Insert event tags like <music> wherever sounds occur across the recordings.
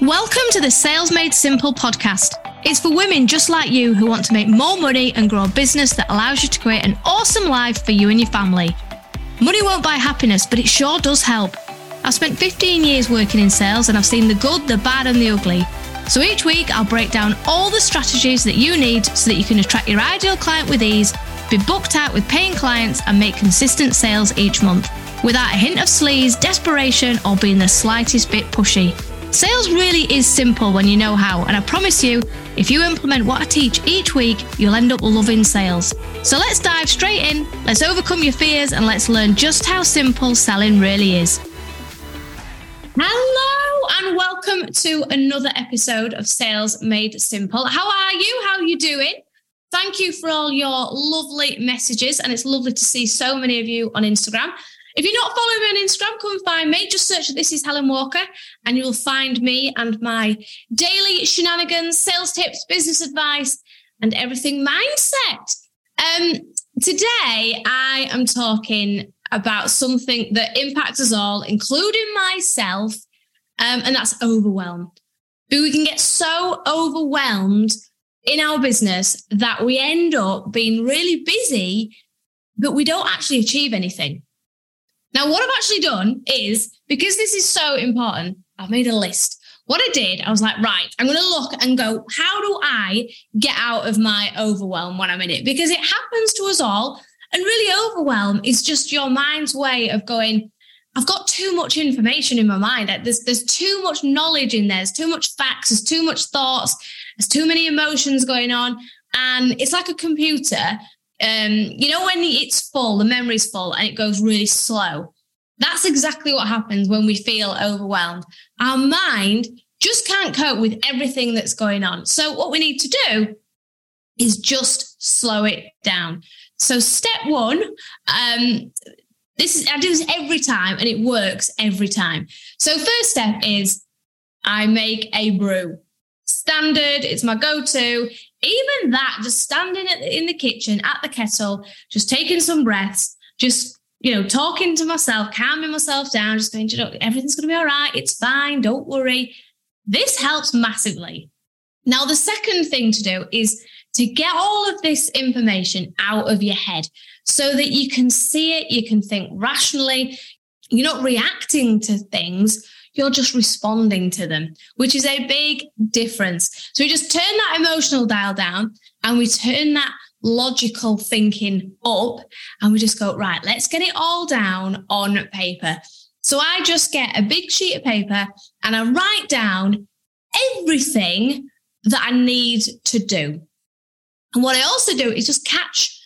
Welcome to the Sales Made Simple podcast. It's for women just like you who want to make more money and grow a business that allows you to create an awesome life for you and your family. Money won't buy happiness, but it sure does help. I've spent 15 years working in sales and I've seen the good, the bad, and the ugly. So each week, I'll break down all the strategies that you need so that you can attract your ideal client with ease, be booked out with paying clients, and make consistent sales each month without a hint of sleaze, desperation, or being the slightest bit pushy. Sales really is simple when you know how, and I promise you, if you implement what I teach each week, you'll end up loving sales. So let's dive straight in, let's overcome your fears, and let's learn just how simple selling really is. Hello, and welcome to another episode of Sales Made Simple. How are you? How are you doing? Thank you for all your lovely messages, and it's lovely to see so many of you on Instagram. If you're not following me on Instagram, come and find me. Just search This is Helen Walker and you will find me and my daily shenanigans, sales tips, business advice, and everything mindset. Um, today, I am talking about something that impacts us all, including myself, um, and that's overwhelmed. But we can get so overwhelmed in our business that we end up being really busy, but we don't actually achieve anything. Now, what I've actually done is because this is so important, I've made a list. What I did, I was like, right, I'm going to look and go, how do I get out of my overwhelm when I'm in it? Because it happens to us all. And really, overwhelm is just your mind's way of going, I've got too much information in my mind. There's, there's too much knowledge in there. There's too much facts. There's too much thoughts. There's too many emotions going on. And it's like a computer um, you know, when it's full, the memory's full and it goes really slow. That's exactly what happens when we feel overwhelmed. Our mind just can't cope with everything that's going on. So, what we need to do is just slow it down. So, step one, um, this is I do this every time and it works every time. So, first step is I make a brew. Standard, it's my go-to even that, just standing in the kitchen at the kettle, just taking some breaths, just you know, talking to myself, calming myself down, just going, you know, everything's going to be all right. It's fine. Don't worry. This helps massively. Now, the second thing to do is to get all of this information out of your head so that you can see it, you can think rationally, you're not reacting to things, you're just responding to them, which is a big difference. So we just turn that emotional dial down and we turn that logical thinking up and we just go, right, let's get it all down on paper. So I just get a big sheet of paper and I write down everything that I need to do. And what I also do is just catch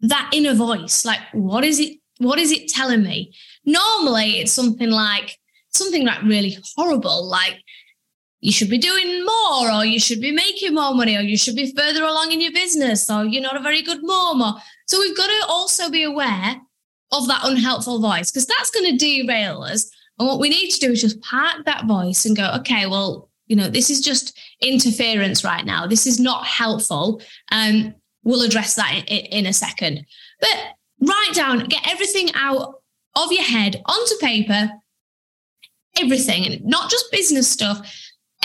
that inner voice. Like, what is it? What is it telling me? Normally, it's something like, something like really horrible, like you should be doing more, or you should be making more money, or you should be further along in your business, or you're not a very good mom. Or so we've got to also be aware of that unhelpful voice because that's going to derail us. And what we need to do is just park that voice and go, okay, well, you know, this is just interference right now. This is not helpful. And um, we'll address that in, in a second. But write down, get everything out of your head onto paper everything and not just business stuff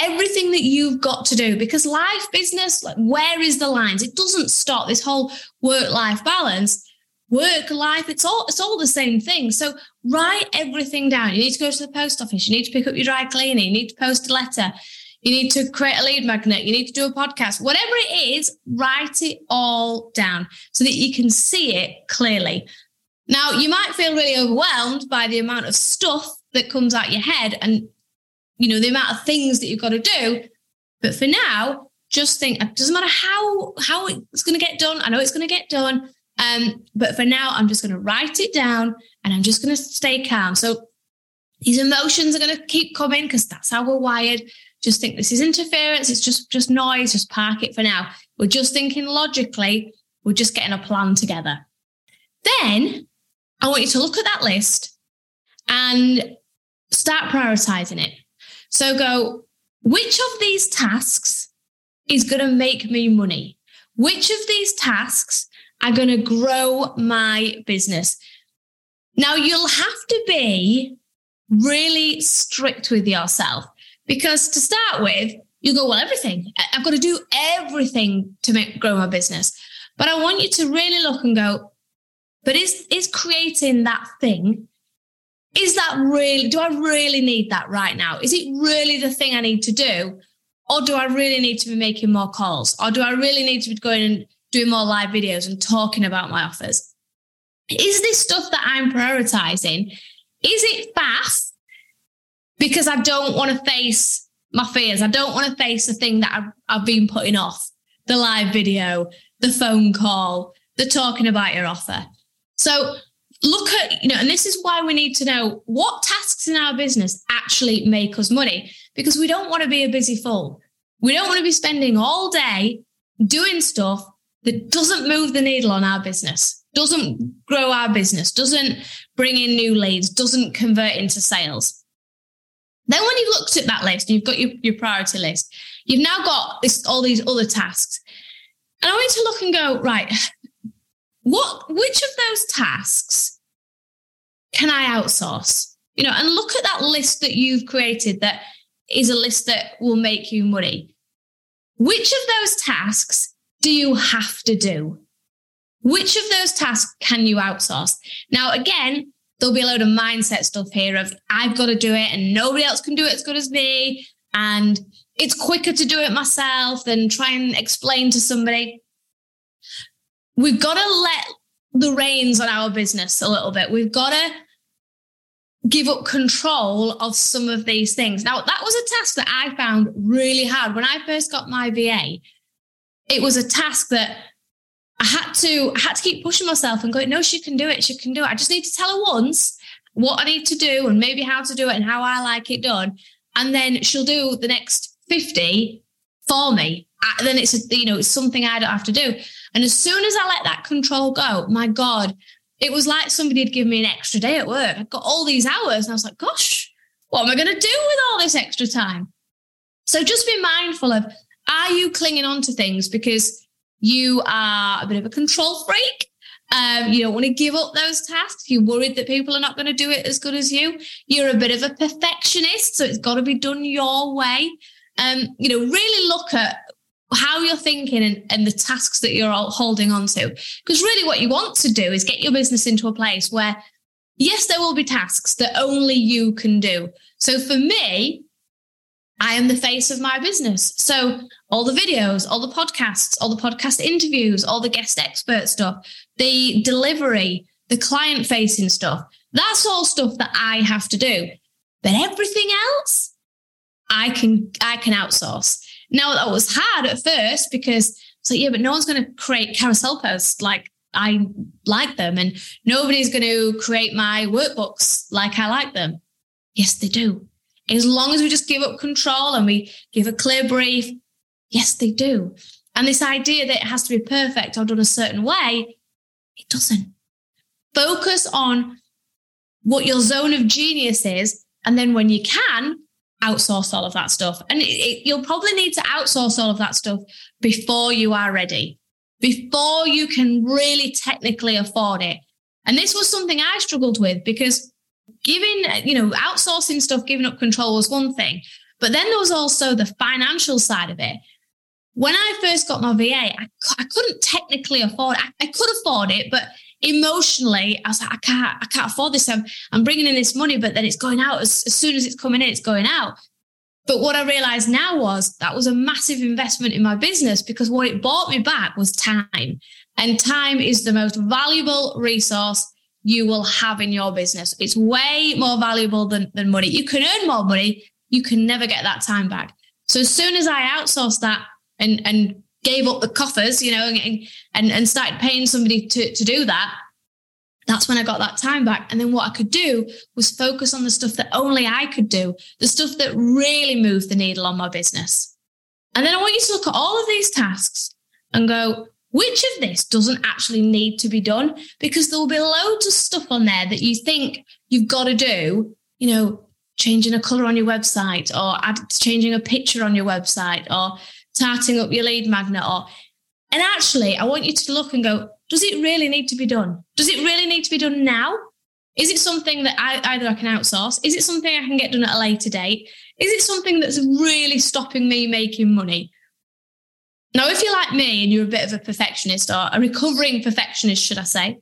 everything that you've got to do. Because life business like where is the lines? It doesn't stop. This whole work life balance work life it's all it's all the same thing. So write everything down. You need to go to the post office. You need to pick up your dry cleaning. You need to post a letter. You need to create a lead magnet. You need to do a podcast. Whatever it is write it all down so that you can see it clearly. Now you might feel really overwhelmed by the amount of stuff that comes out your head and you know the amount of things that you've got to do. But for now just think it doesn't matter how how it's going to get done. I know it's going to get done. Um, but for now i'm just going to write it down and i'm just going to stay calm. So these emotions are going to keep coming because that's how we're wired. Just think this is interference. It's just just noise. Just park it for now. We're just thinking logically. We're just getting a plan together. Then i want you to look at that list and start prioritizing it. So go, which of these tasks is going to make me money? Which of these tasks are going to grow my business? Now, you'll have to be really strict with yourself Because to start with, you go, well, everything. I've got to do everything to make grow my business. But I want you to really look and go, but is is creating that thing, is that really, do I really need that right now? Is it really the thing I need to do? Or do I really need to be making more calls? Or do I really need to be going and doing more live videos and talking about my offers? Is this stuff that I'm prioritizing? Is it fast? Because I don't want to face my fears. I don't want to face the thing that I've, I've been putting off the live video, the phone call, the talking about your offer. So look at, you know, and this is why we need to know what tasks in our business actually make us money because we don't want to be a busy fool. We don't want to be spending all day doing stuff that doesn't move the needle on our business, doesn't grow our business, doesn't bring in new leads, doesn't convert into sales. Then when you've looked at that list, and you've got your, your priority list, you've now got this, all these other tasks. And I want you to look and go, right, what which of those tasks can I outsource? You know, and look at that list that you've created that is a list that will make you money. Which of those tasks do you have to do? Which of those tasks can you outsource? Now, again, there'll be a load of mindset stuff here of I've got to do it and nobody else can do it as good as me. And it's quicker to do it myself than try and explain to somebody. We've got to let the reins on our business a little bit. We've got to give up control of some of these things. Now, that was a task that I found really hard. When I first got my VA, it was a task that I had to I had to keep pushing myself and going, no, she can do it. She can do it. I just need to tell her once what I need to do and maybe how to do it and how I like it done. And then she'll do the next 50 for me. I, then it's a, you know, it's something I don't have to do. And as soon as I let that control go, my God, it was like somebody had given me an extra day at work. I got all these hours and I was like, gosh, what am I going to do with all this extra time? So just be mindful of are you clinging on to things because you are a bit of a control freak? Um, you don't want to give up those tasks. You're worried that people are not going to do it as good as you. You're a bit of a perfectionist, so it's got to be done your way. Um, you know, really look at how you're thinking and, and the tasks that you're holding on to. Because really, what you want to do is get your business into a place where, yes, there will be tasks that only you can do. So for me, I am the face of my business. So all the videos, all the podcasts, all the podcast interviews, all the guest expert stuff, the delivery, the client facing stuff, that's all stuff that I have to do. But everything else, I can I can outsource. Now that was hard at first because it's like, yeah, but no one's going to create carousel posts like I like them, and nobody's going to create my workbooks like I like them. Yes, they do. As long as we just give up control and we give a clear brief, yes, they do. And this idea that it has to be perfect or done a certain way, it doesn't. Focus on what your zone of genius is. And then when you can, outsource all of that stuff. And it, it, you'll probably need to outsource all of that stuff before you are ready, before you can really technically afford it. And this was something I struggled with because giving, you know, outsourcing stuff, giving up control was one thing. But then there was also the financial side of it. When I first got my VA, I, I couldn't technically afford. I, I could afford it, but emotionally, I was like, I can't, I can't afford this. I'm, I'm bringing in this money, but then it's going out as, as soon as it's coming in, it's going out. But what I realized now was that was a massive investment in my business because what it bought me back was time. And time is the most valuable resource you will have in your business. It's way more valuable than, than money. You can earn more money, you can never get that time back. So as soon as I outsourced that and, and gave up the coffers, you know, and, and, and started paying somebody to, to do that, that's when I got that time back. And then what I could do was focus on the stuff that only I could do, the stuff that really moved the needle on my business. And then I want you to look at all of these tasks and go, which of this doesn't actually need to be done? Because there will be loads of stuff on there that you think you've got to do, you know, changing a color on your website or add, changing a picture on your website or tarting up your lead magnet or and actually I want you to look and go, does it really need to be done? Does it really need to be done now? Is it something that I, either I can outsource? Is it something I can get done at a later date? Is it something that's really stopping me making money? Now, if you're like me and you're a bit of a perfectionist or a recovering perfectionist, should I say,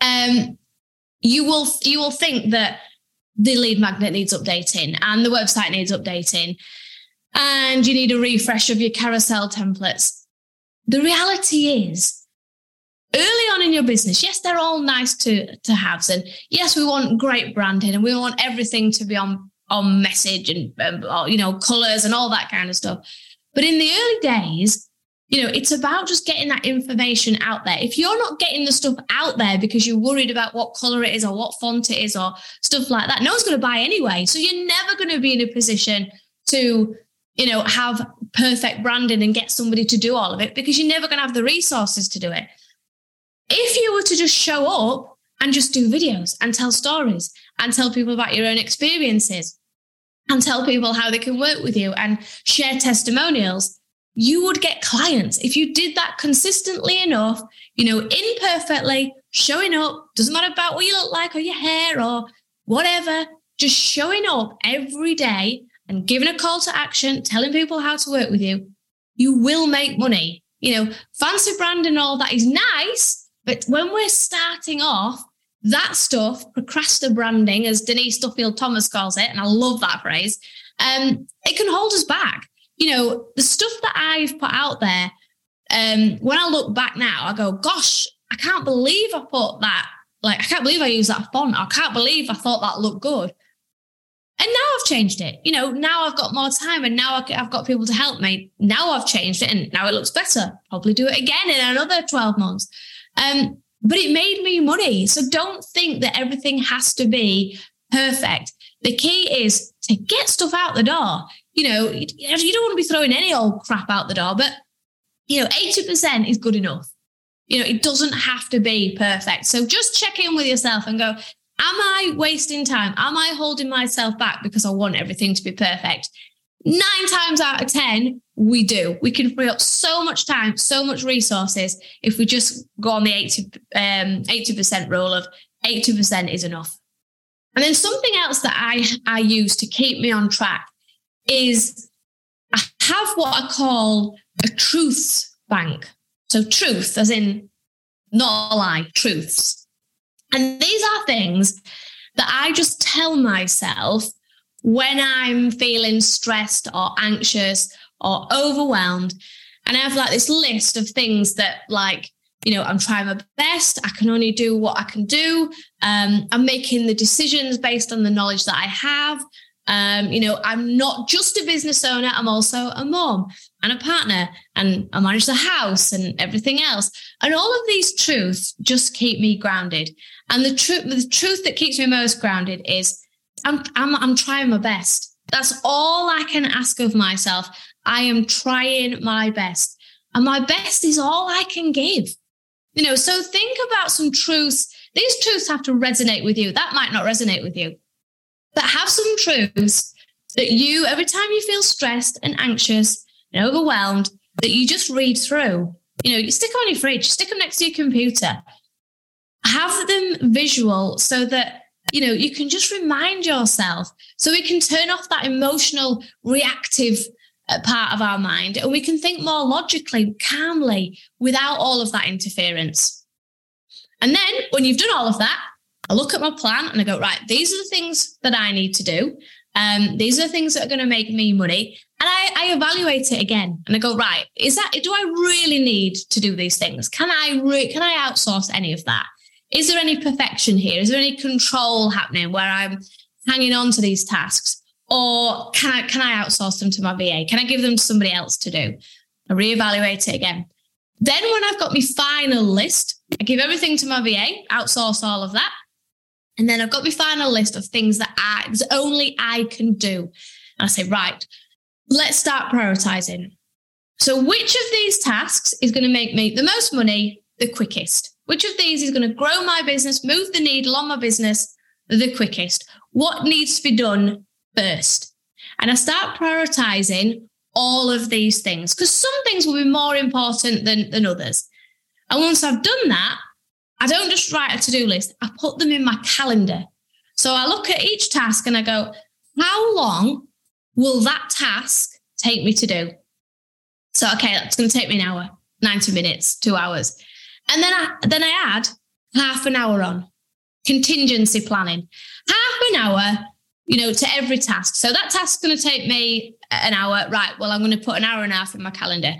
um, you will you will think that the lead magnet needs updating and the website needs updating and you need a refresh of your carousel templates. The reality is early on in your business, yes, they're all nice to to have, and yes, we want great branding and we want everything to be on on message and um, you know colors and all that kind of stuff. But in the early days, you know, it's about just getting that information out there. If you're not getting the stuff out there because you're worried about what color it is or what font it is or stuff like that, no one's going to buy anyway. So you're never going to be in a position to you know, have perfect branding and get somebody to do all of it because you're never going to have the resources to do it. If you were to just show up and just do videos and tell stories and tell people about your own experiences and tell people how they can work with you and share testimonials, you would get clients. If you did that consistently enough, you know, imperfectly, showing up, doesn't matter about what you look like or your hair or whatever, just showing up every day and giving a call to action, telling people how to work with you, you will make money. You know, fancy brand and all that is nice, but when we're starting off, that stuff, procrastinator branding, as Denise Duffield Thomas calls it, and I love that phrase, um, it can hold us back. You know, the stuff that I've put out there, um, when I look back now, I go, gosh, I can't believe I put that. Like, I can't believe I used that font. I can't believe I thought that looked good. And now I've changed it. You know, now I've got more time and now I've got people to help me. Now I've changed it and now it looks better. Probably do it again in another 12 months. Um, but it made me money. So don't think that everything has to be perfect. The key is to get stuff out the door. You know, you don't want to be throwing any old crap out the door, but you know, 80% is good enough. You know, it doesn't have to be perfect. So just check in with yourself and go, Am I wasting time? Am I holding myself back because I want everything to be perfect? Nine times out of 10, we do. We can free up so much time, so much resources if we just go on the 80, um, 80% rule of 80% is enough. And then something else that I, I use to keep me on track is I have what I call a truths bank. So truth, as in not a lie, truths. And these are things that I just tell myself when I'm feeling stressed or anxious or overwhelmed. And I have like this list of things that, like, you know, I'm trying my best. I can only do what I can do. Um, I'm making the decisions based on the knowledge that I have. Um, you know, I'm not just a business owner, I'm also a mom and a partner, and I manage the house and everything else. And all of these truths just keep me grounded. And the truth, the truth that keeps me most grounded is I'm, I'm, I'm trying my best. That's all I can ask of myself. I am trying my best. And my best is all I can give. You know, so think about some truths. These truths have to resonate with you. That might not resonate with you, but have some truths that you, every time you feel stressed and anxious and overwhelmed, that you just read through. You know, you stick them on your fridge, stick them next to your computer, have them visual so that you know you can just remind yourself so we can turn off that emotional reactive uh, part of our mind and we can think more logically calmly without all of that interference and then when you've done all of that i look at my plan and i go right these are the things that i need to do um, these are the things that are going to make me money and I, I, evaluate it again and I go, right, is that do I really need to do these things? Can I re- can I outsource any of that? Is there any perfection here? Is there any control happening where I'm hanging on to these tasks? Or can I can I outsource them to my VA? Can I give them to somebody else to do? I reevaluate it again. Then when I've got my final list, I give everything to my VA, outsource all of that. And then I've got my final list of things that I that only I can do. And I say, right, let's start prioritizing. So which of these tasks is going to make me the most money the quickest? Which of these is going to grow my business, move the needle on my business the quickest? What needs to be done first? And I start prioritizing all of these things because some things will be more important than, than others. And once I've done that, I don't just write a to do list, I put them in my calendar. So I look at each task and I go, how long will that task take me to do? So, okay, that's going to take me an hour, 90 minutes, two hours. And then I, then I add half an hour on contingency planning, half an hour, you know, to every task. So that task's going to take me an hour. Right. Well, I'm going to put an hour and a half in my calendar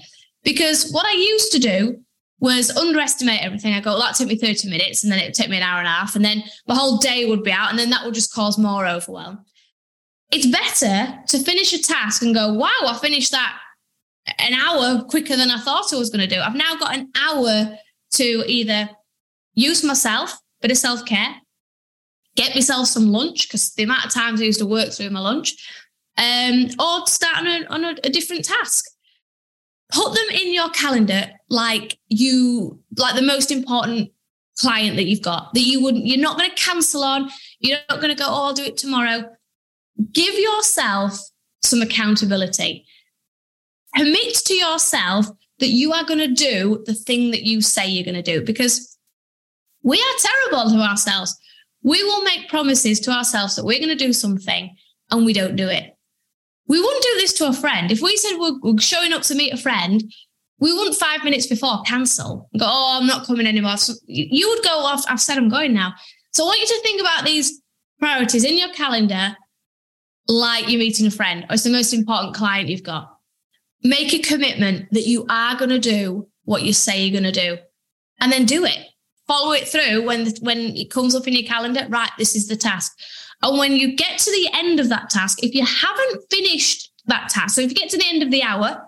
because what I used to do was underestimate everything. I go, well, that took me 30 minutes and then it would take me an hour and a half. And then the whole day would be out and then that would just cause more overwhelm. It's better to finish a task and go, wow, I finished that an hour quicker than I thought I was going to do. I've now got an hour to either use myself, bit of self care, get myself some lunch because the amount of times I used to work through my lunch, um, or start on, a, on a, a different task. Put them in your calendar like you like the most important client that you've got that you wouldn't you're not going to cancel on you're not going to go oh i'll do it tomorrow. Give yourself some accountability. Commit to yourself that you are going to do the thing that you say you're going to do because we are terrible to ourselves we will make promises to ourselves that we're going to do something and we don't do it we wouldn't do this to a friend. If we said we're, showing up to meet a friend, we wouldn't five minutes before cancel and go, oh, I'm not coming anymore. You would go off, I've said I'm going now. So I want you to think about these priorities in your calendar like you're meeting a friend or it's the most important client you've got. Make a commitment that you are going to do what you say you're going to do and then do it. Follow it through when, when it comes up in your calendar. Right, this is the task. And when you get to the end of that task, if you haven't finished that task, so if you get to the end of the hour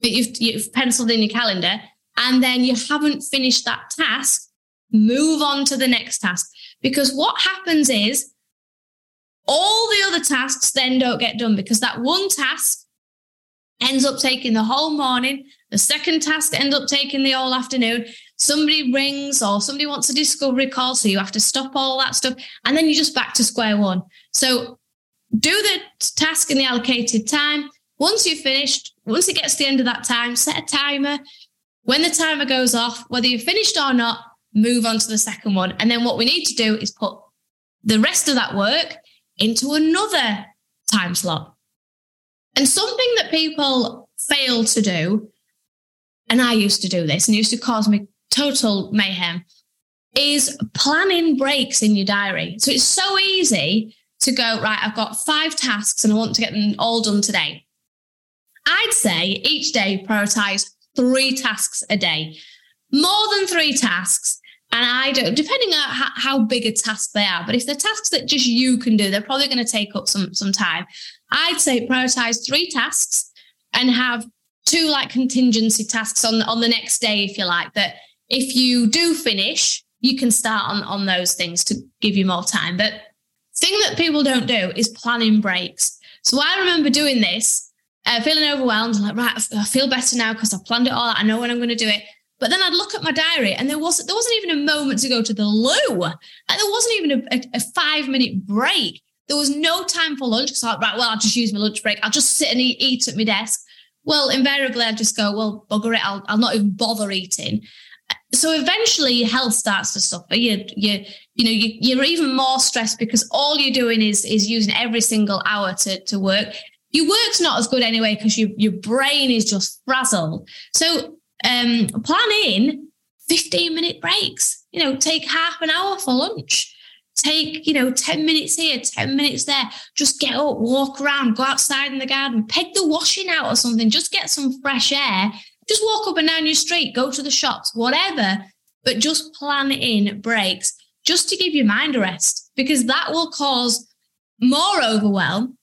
that you've, you've penciled in your calendar, and then you haven't finished that task, move on to the next task. Because what happens is all the other tasks then don't get done because that one task ends up taking the whole morning. The second task ends up taking the whole afternoon somebody rings or somebody wants a discovery call, so you have to stop all that stuff, and then you're just back to square one. So do the task in the allocated time. Once you've finished, once it gets to the end of that time, set a timer. When the timer goes off, whether you're finished or not, move on to the second one. And then what we need to do is put the rest of that work into another time slot. And something that people fail to do, and I used to do this and used to cause me total mayhem is planning breaks in your diary. So it's so easy to go, right, I've got five tasks and I want to get them all done today. I'd say each day prioritize three tasks a day, more than three tasks. And I don't, depending on how, how big a task they are, but if they're tasks that just you can do, they're probably going to take up some, some time. I'd say prioritize three tasks and have two like contingency tasks on, on the next day, if you like, that if you do finish, you can start on, on those things to give you more time. But thing that people don't do is planning breaks. So I remember doing this, uh, feeling overwhelmed, like, right, I feel better now because I've planned it all out. I know when I'm going to do it. But then I'd look at my diary and there wasn't there wasn't even a moment to go to the loo. And there wasn't even a, a, a five minute break. There was no time for lunch. So I right, well, I'll just use my lunch break. I'll just sit and eat, eat at my desk. Well, invariably I'd just go, well, bugger it, I'll, I'll not even bother eating so eventually your health starts to suffer you you you know you, you're even more stressed because all you're doing is is using every single hour to to work your work's not as good anyway because your your brain is just frazzled so um plan in 15 minute breaks you know take half an hour for lunch take you know 10 minutes here 10 minutes there. Just get up walk around go outside in the garden peg the washing out or something. Just get some fresh air. Just walk up and down your street, go to the shops, whatever, but just plan in breaks just to give your mind a rest because that will cause more overwhelm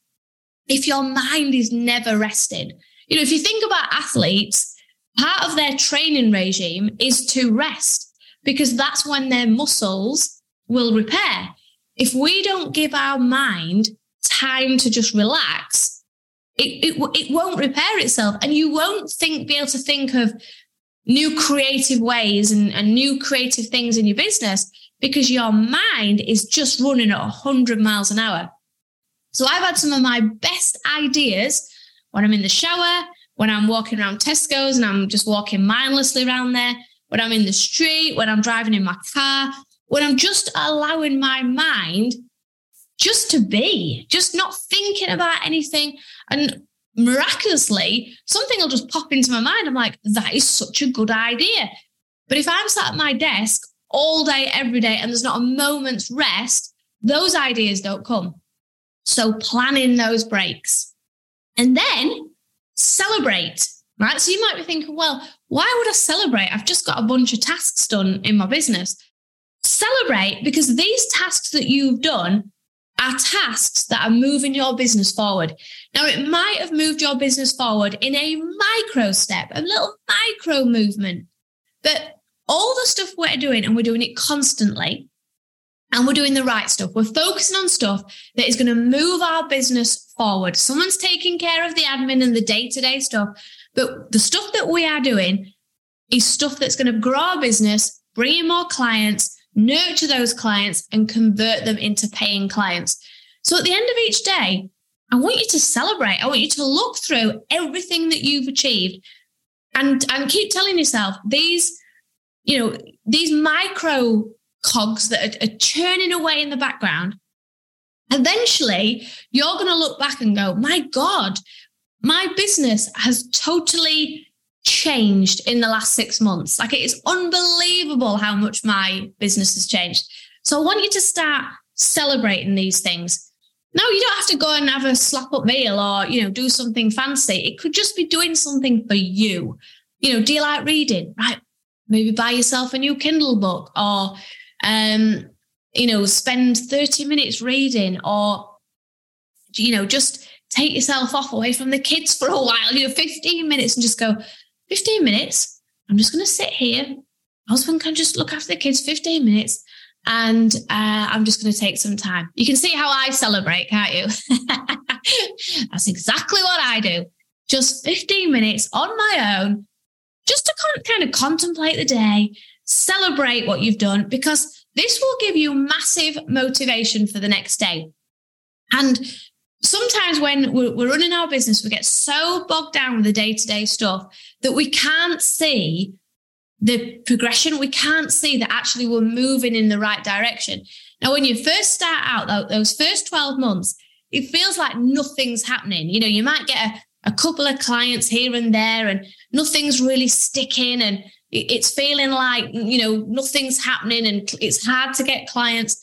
if your mind is never rested. You know, if you think about athletes, part of their training regime is to rest because that's when their muscles will repair. If we don't give our mind time to just relax, it, it, it won't repair itself and you won't think be able to think of new creative ways and, and new creative things in your business because your mind is just running at 100 miles an hour so i've had some of my best ideas when i'm in the shower when i'm walking around tesco's and i'm just walking mindlessly around there when I'm in the street, when I'm driving in my car, when I'm just allowing my mind just to be, just not thinking about anything. And miraculously, something will just pop into my mind. I'm like, that is such a good idea. But if I'm sat at my desk all day, every day, and there's not a moment's rest, those ideas don't come. So planning those breaks and then celebrate, right? So you might be thinking, well, why would I celebrate? I've just got a bunch of tasks done in my business. Celebrate because these tasks that you've done are tasks that are moving your business forward. Now, it might have moved your business forward in a micro step, a little micro movement, but all the stuff we're doing and we're doing it constantly and we're doing the right stuff. We're focusing on stuff that is going to move our business forward. Someone's taking care of the admin and the day to day stuff, but the stuff that we are doing is stuff that's going to grow our business, bring in more clients, nurture those clients, and convert them into paying clients. So at the end of each day, I want you to celebrate. I want you to look through everything that you've achieved and, and keep telling yourself these, you know, these micro cogs that are, are churning away in the background. Eventually, you're going to look back and go, my God, my business has totally changed in the last six months. Like it is unbelievable how much my business has changed. So I want you to start celebrating these things. No, you don't have to go and have a slap up meal or, you know, do something fancy. It could just be doing something for you. You know, do you like reading? Right. Maybe buy yourself a new Kindle book or, um, you know, spend 30 minutes reading or, you know, just take yourself off away from the kids for a while, you know, 15 minutes and just go, 15 minutes. I'm just going to sit here. My Husband can just look after the kids 15 minutes and uh, I'm just going to take some time. You can see how I celebrate, can't you? <laughs> That's exactly what I do. Just 15 minutes on my own, just to kind of contemplate the day, celebrate what you've done, because this will give you massive motivation for the next day. And sometimes when we're, running our business, we get so bogged down with the day to day stuff that we can't see the progression. We can't see that actually we're moving in the right direction. Now, when you first start out, those first 12 months, it feels like nothing's happening. You know, you might get a, a couple of clients here and there, and nothing's really sticking, and it's feeling like, you know, nothing's happening, and it's hard to get clients.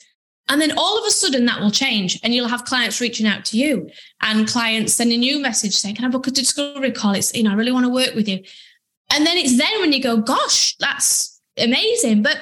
And then all of a sudden that will change and you'll have clients reaching out to you and clients sending you a message saying, Can I book a discovery call? It's, you know, I really want to work with you. And then it's then when you go, Gosh, that's amazing. But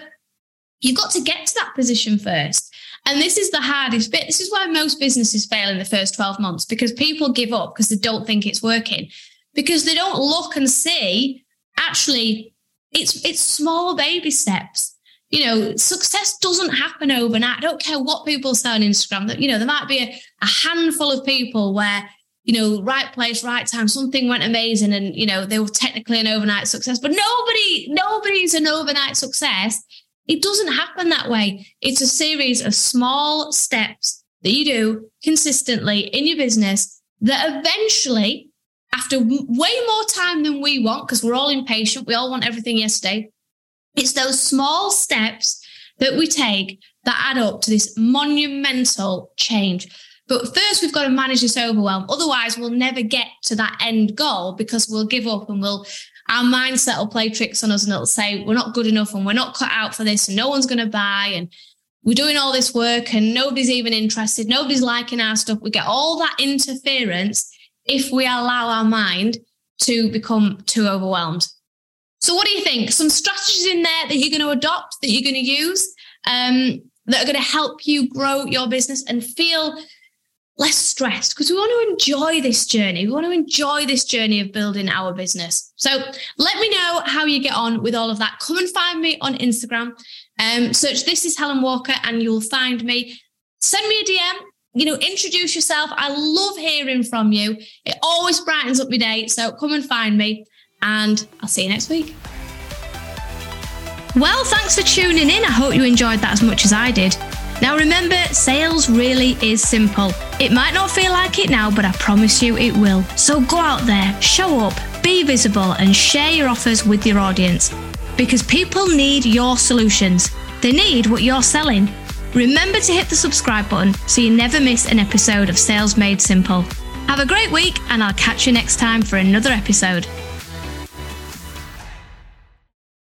you've got to get to that position first. And this is the hardest bit. This is why most businesses fail in the first 12 months because people give up because they don't think it's working, because they don't look and see actually it's it's small baby steps you know, success doesn't happen overnight. I don't care what people say on Instagram. That you know, there might be a, a handful of people where you know, right place, right time, something went amazing, and you know, they were technically an overnight success. But nobody, nobody's an overnight success. It doesn't happen that way. It's a series of small steps that you do consistently in your business that eventually, after way more time than we want, because we're all impatient, we all want everything yesterday, it's those small steps that we take that add up to this monumental change. But first, we've got to manage this overwhelm. Otherwise, we'll never get to that end goal because we'll give up and we'll, our mindset will play tricks on us and it'll say, we're not good enough and we're not cut out for this and no one's going to buy. And we're doing all this work and nobody's even interested. Nobody's liking our stuff. We get all that interference if we allow our mind to become too overwhelmed. So, what do you think? Some strategies in there that you're going to adopt, that you're going to use, um, that are going to help you grow your business and feel less stressed because we want to enjoy this journey. We want to enjoy this journey of building our business. So let me know how you get on with all of that. Come and find me on Instagram. Um, search This is Helen Walker and you'll find me. Send me a DM. You know, introduce yourself. I love hearing from you. It always brightens up my day. So come and find me and I'll see you next week. Well, thanks for tuning in. I hope you enjoyed that as much as I did. Now, remember, sales really is simple. It might not feel like it now, but I promise you it will. So go out there, show up, be visible, and share your offers with your audience. because people need your solutions. They need what you're selling. Remember to hit the subscribe button so you never miss an episode of Sales Made Simple. Have a great week, and I'll catch you next time for another episode.